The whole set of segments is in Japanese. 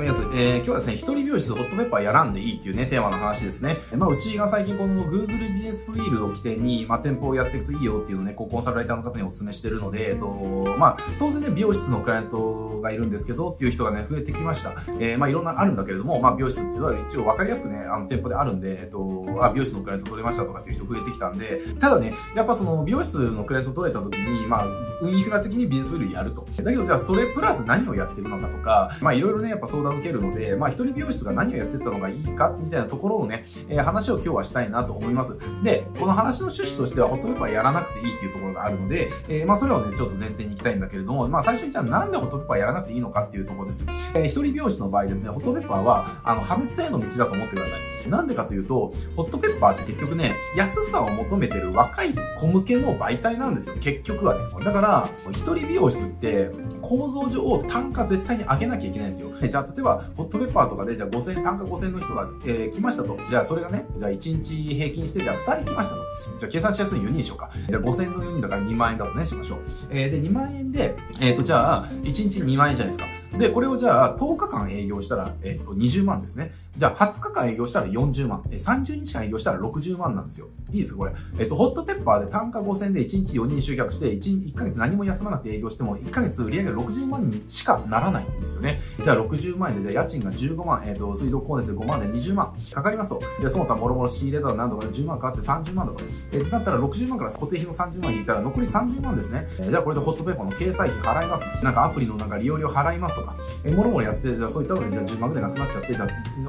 ちは、みやす。えー、今日はですね、一人美容室ホットペッパーやらんでいいっていうね、テーマの話ですね。まあ、うちが最近この Google ビジネスフリールを起点に、まあ、店舗をやっていくといいよっていうのをね、こう、コンサルライターの方にお勧めしてるので、えっと、まあ、当然ね、美容室のクライアントがいるんですけど、っていう人がね、増えてきました。えー、まあ、いろんなあるんだけれども、まあ、美容室っていうのは一応分かりやすくね、あの、店舗であるんで、えっと、あ、美容室のクライアント取れましたとかっていう人増えてきたんで、ただね、やっぱその、美容室のクライアント取れた時に、まあ、インフラ的にビジネスフリールやると。だけど、じゃあ、それプラス何をやってるのかとか、まあ、いろいろね、やっぱ相談受けるので、まあ、一人美容室が何をやってたのがいいか、みたいなところをね、えー、話を今日はしたいなと思います。で、この話の趣旨としては、ホットペッパーやらなくていいっていうところがあるので、えー、まあ、それをね、ちょっと前提に行きたいんだけれども、まあ、最初にじゃあなんでホットペッパーやらなくていいのかっていうところです。えー、一人美容師の場合ですね、ホットペッパーは、あの、破滅への道だと思ってください。なんでかというと、ホットペッパーって結局ね、安さを求めてる若い子向けの媒体なんですよ。結局はね。だから、一人美容室って、構造上単価絶対に上げなきゃいけないんですよ。じゃあ、例えば、ホットペッパーとかで、じゃあ5000、単価5000の人が、えー、来ましたと。じゃあ、それがね、じゃあ1日平均して、じゃあ2人来ましたと。じゃあ、計算しやすい4人にしようか。じゃあ、5000の4人だから2万円だとね、しましょう。えー、で、2万円で、えっ、ー、と、じゃあ、1日2万円じゃないですか。で、これをじゃあ、10日間営業したら、えっ、と、20万ですね。じゃあ、20日間営業したら40万。えー、30日間営業したら60万なんですよ。いいですこれ。えっ、と、ホットペッパーで単価5000で1日4人集客して、1, 1ヶ月何も休まなくて営業しても、1ヶ月売上が60万にしかならないんですよね。じゃあ、60万円で、じゃあ、家賃が15万、えっ、と、水道光熱で5万で20万かかりますと。で、その他もろもろ仕入れたら何とかで10万かかって30万だと。えー、だったら60万から固定費の30万引いたら残り30万ですね。えー、じゃあ、これでホットペッパーの掲載費払います。なんかアプリのなんか利用料払いますとか。えー、もろもろやって、じゃあそういったので、じゃあ10万ぐらいなくなっちゃって、じゃあ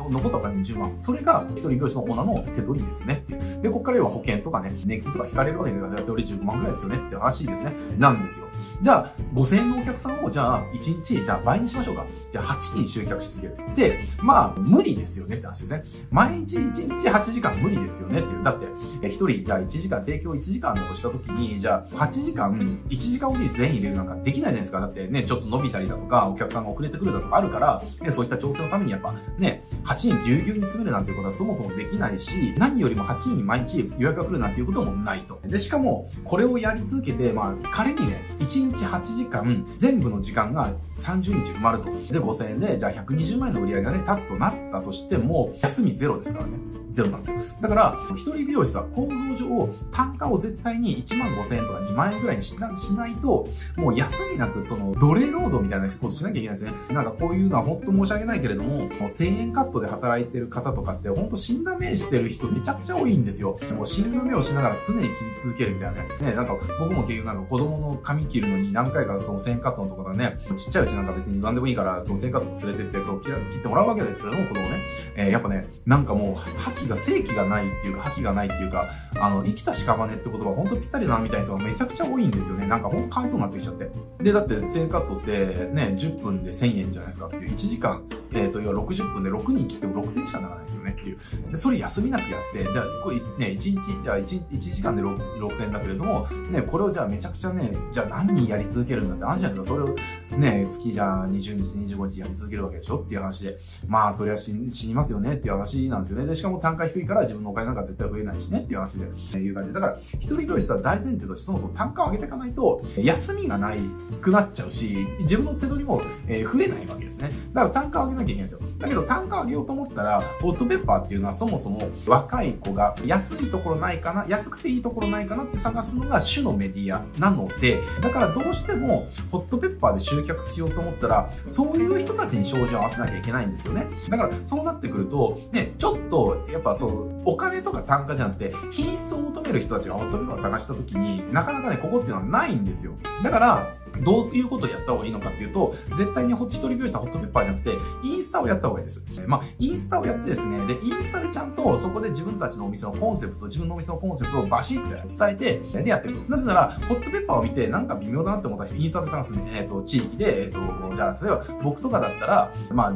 残ったから20万。それが一人美容師のオーナーの手取りですね。で、ここから要は保険とかね、年金とか引かれるわけですから、手取り15万ぐらいですよねって話ですね。なんですよ。じゃあ、5000円のお客さんを、じゃあ、1日、じゃあ倍にしましょうか。じゃあ、8人集客し続ける。で、まあ、無理ですよねって話ですね。毎日1日8時間無理ですよねっていう。だって、え、1人、じゃあ1時間、提供1時間だとしたときに、じゃあ、8時間、1時間おきに全員入れるなんかできないじゃないですか。だってね、ちょっと伸びたりだとか、お客さんが遅れてくるだとかあるから、ね、そういった調整のためにやっぱね、8人ぎゅうぎゅうに詰めるなんていうことはそもそもできないし、何よりも8人毎日予約が来るなんていうこともないと。で、しかも、これをやり続けて、まあ、仮にね、1日8時間、全部の時間が30日埋まると。で、5000円で、じゃあ100 120万円の売り上げがね、立つとなったとしても、休みゼロですからね。ゼロなんですよ。だから、一人美容師は構造上、単価を絶対に1万5千円とか2万円ぐらいにしなしないと、もう休みなく、その、奴隷労働みたいなことしなきゃいけないですね。なんかこういうのは本当申し訳ないけれども、もう1000円カットで働いてる方とかって、本当死んだ目してる人めちゃくちゃ多いんですよ。もう死んだ目をしながら常に切り続けるみたいなね。ね、なんか僕も結局なんか子供の髪切るのに何回かその1000円カットのところだね、ちっちゃいうちなんか別に何でもいいから、その1000円カット連れてってこう切ってもらうわけですけれども、子供ね。えー、やっぱね、なんかもう、覇気が、正気がないっていうか、覇気がないっていうか、あの、生きた屍って言葉本当ぴったりなみたいな人がめちゃくちゃ多いんですよね。なんかほんとかわいそうになってきちゃって。で、だって全カットってね、10分で1000円じゃないですかっていう1時間、えっ、ー、と、要は60分で6人切っても6000しかならないですよねっていう。で、それ休みなくやって、じゃあ、これね、1日、じゃあ 1, 1時間で6000円だけれども、ね、これをじゃあめちゃくちゃね、じゃあ何人やり続けるんだって話じゃないですか。それをね、月じゃあ20日、25日やり続けるわけでしょっていう話で。まあ、それは死にますよねっていう話なんですよね。で、しかも単価低いから自分のお金なんか絶対増えないしねっていう話で、えいう感じで。だから、一人美容室は大前提としてそもそも単価を上げていかないと、休みがないくなっちゃうし、自分の手取りも、え増えないわけですね。だから単価を上げなきゃいけないんですよ。だけど単価上げようと思ったら、ホットペッパーっていうのはそもそも若い子が安いところないかな、安くていいところないかなって探すのが主のメディアなので、だからどうしてもホットペッパーで集客しようと思ったら、そういう人たちに照準を合わせなきゃいけないんですよね。だからそうなってくると、ね、ちょっとやっぱそう、お金とか単価じゃなくて、品質を求める人たちがホットペッパーを探した時に、なかなかね、ここっていうのはないんですよ。だから、どういうことをやった方がいいのかっていうと、絶対にホッチ取り美容したホットペッパーじゃなくて、インスタをやった方がいいです。まあ、インスタをやってですね、で、インスタでちゃんとそこで自分たちのお店のコンセプト、自分のお店のコンセプトをバシッて伝えて、でやっていく。なぜなら、ホットペッパーを見てなんか微妙だなって思った人、インスタで探すね、えっ、ー、と、地域で、えっ、ー、と、じゃあ、例えば僕とかだったら、まあ、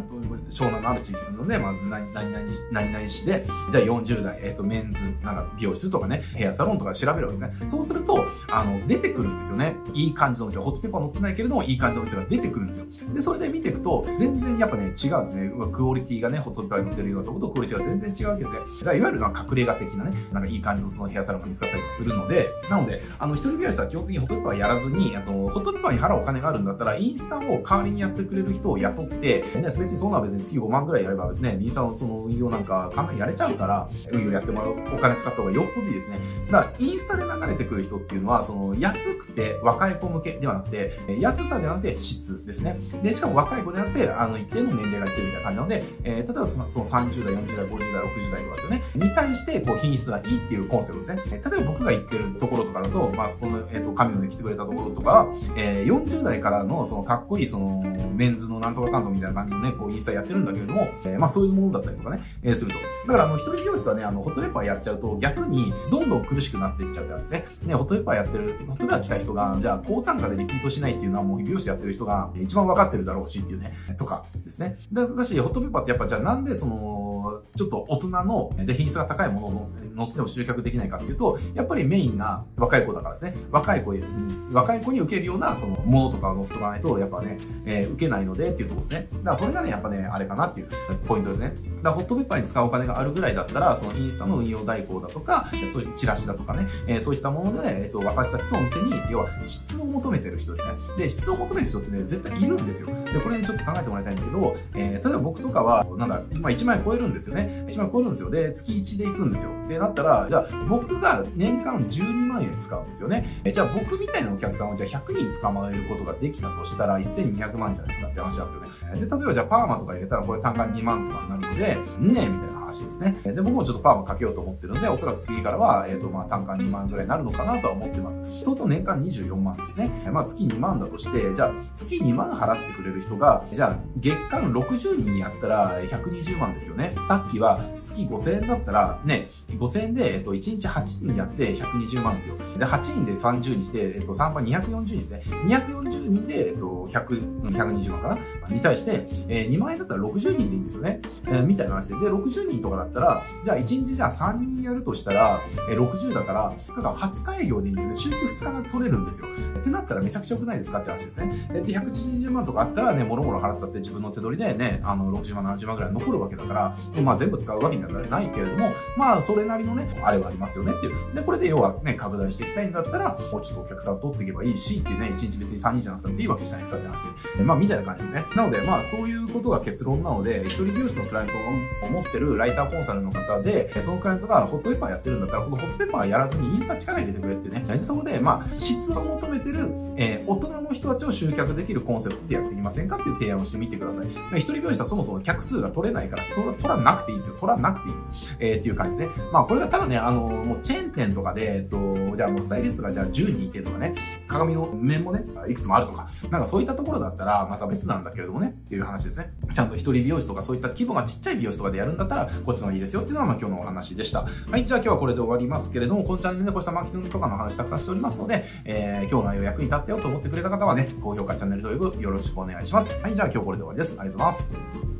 湘南のある地域するので、まあ、何々、何々市で、じゃあ40代、えっ、ー、と、メンズ、なんか美容室とかね、ヘアサロンとか調べるわけですね。そうすると、あの、出てくるんですよね。いい感じのお店。ホットペッパー乗ってないけれども、いい感じのお店が出てくるんですよ。で、それで見ていくと、全然やっぱね、違うんですね。クオリティがね、ホットペッパーに似てるようなとことクオリティが全然違うわけですね。だからいわゆるなんか隠れ家的なね、なんかいい感じのそのヘアサロンが見つかったりするので、なので、あの、一人美容室は基本的にホットペッパーやらずに、あの、ホットペッパーに払うお金があるんだったら、インスタを代わりにやってくれる人を雇って、ね、別にそんな別に月5万ぐらいやればね、インスタのその運用なんか簡単にやれちゃうから、運用やってもらうお金使った方がよっぽどいいですね。だから、インスタで流れてくる人っていうのは、その、安くて若い子向けではなくて、安さではなくて質ですね。で、しかも若い子ではなくて、あの、一定の年齢がいってるみたいな感じなので、えー、例えばその30代、40代、50代、60代とかですよね。に対して、こう、品質がいいっていうコンセプトですね。例えば僕が行ってるところとかだと、まあ、そこの、えっ、ー、と、神野で来てくれたところとか、えー、40代からの、その、かっこいい、その、メンズのなんとかカントみたいな感じのね、こう、インスタやってるんだけれども、えー、まあ、そういうものだったりとかね、えー、すると。だから、あの、一人美容室はね、あの、ホットペッパーやっちゃうと、逆に、どんどん苦しくなっていっちゃってですね。ね、ホットペッパーやってる、ホットペッパー来た人が、じゃあ、高単価でリピートしないっていうのは、もう、美容師やってる人が、一番分かってるだろうしっていうね、とかですね。だだし、ホットペッパーってやっぱ、じゃあなんでその、ちょっと大人の、で、品質が高いものを乗せても集客できないかっていうと、やっぱりメインが若い子だからですね。若い子に、若い子に受けるような、その、ものとかを載せとかないと、やっぱね、えー、受けないのでっていうところですね。だからそれがね、やっぱね、あれかなっていうポイントですね。だからホットペッパーに使うお金があるぐらいだったら、そのインスタの運用代行だとか、そういうチラシだとかね、えー、そういったもので、えっ、ー、と、私たちのお店に、要は質を求めてる人ですね。で、質を求める人ってね、絶対いるんですよ。で、これね、ちょっと考えてもらいたいんだけど、えー、例えば僕とかは、なんだ、今1万円超えるんですよね。1万円超えるんですよ。で、月1で行くんですよ。で、なったら、じゃあ、僕が年間12万円使うんですよね。えじゃあ、僕みたいなお客さんをじゃあ100人捕まえることができたとしたら、1200万じゃないですかって話なんですよね。で、例えばじゃあ、パーマとか入れたら、これ単価2万とかになるので、ねえ、みたいな話ですね。で、僕もちょっとパーマかけようと思ってるので、おそらく次からは、えっ、ー、と、まあ、単価2万ぐらいになるのかなとは思ってます。そうすると年間24万ですね。まあ、月2万だとして、じゃあ、月2万払ってくれる人が、じゃあ、月間60人やったら120万ですよね。さっきは月5000円だったら、ね、5000円で、えっと、1日8人やって120万ですよ。で、8人で30にして、えっと、3倍240人ですね。240人で、えっと、100、120万かな？に対して、えー、2万円だったら60人でいいんですよね。えー、みたいな話で。で、60人とかだったら、じゃあ1日じゃあ3人やるとしたら、えー、60だから、2日間20日営業でいいんですよね。週休2日が取れるんですよ。ってなったらめちゃくちゃ良くないですかって話ですね。で、180万とかあったらね、もろもろ払ったって自分の手取りでね、あの、60万、70万ぐらい残るわけだから、まあ全部使うわけにはないけれども、まあそれなりのね、あれはありますよねっていう。で、これで要はね、拡大していきたいんだったら、もうちょっとお客さん取っていけばいいしっていうね、1日別に3人じゃなくてもいいわけじゃないですかって話で。まあみたいな感じですね。なので、まあそういうことが結論なので、一人美容師のクライアントを持ってるライターコンサルの方で、そのクライアントがホットペッパーやってるんだったら、このホットペッパーやらずにインスタ力入れてくれってね。で、そこで、まあ、質を求めてる、えー、大人の人たちを集客できるコンセプトでやっていきませんかっていう提案をしてみてください。一人美容師はそもそも客数が取れないから、取らななくていいですよ。取らなくていい。えー、っていう感じですね。まあ、これがただね、あの、もうチェーン店とかで、えっと、じゃあもうスタイリストがじゃあ10人いてとかね、鏡の面もね、いくつもあるとか、なんかそういったところだったら、また別なんだけれどもね、っていう話ですね。ちゃんと一人美容師とかそういった規模がちっちゃい美容師とかでやるんだったら、こっちの方がいいですよっていうのがまあ今日のお話でした。はい、じゃあ今日はこれで終わりますけれども、このチャンネルでこうしたマーケティングとかの話たくさんしておりますので、えー、今日の内容役に立ってよと思ってくれた方はね、高評価、チャンネル登録よろしくお願いします。はい、じゃあ今日これで終わりです。ありがとうございます。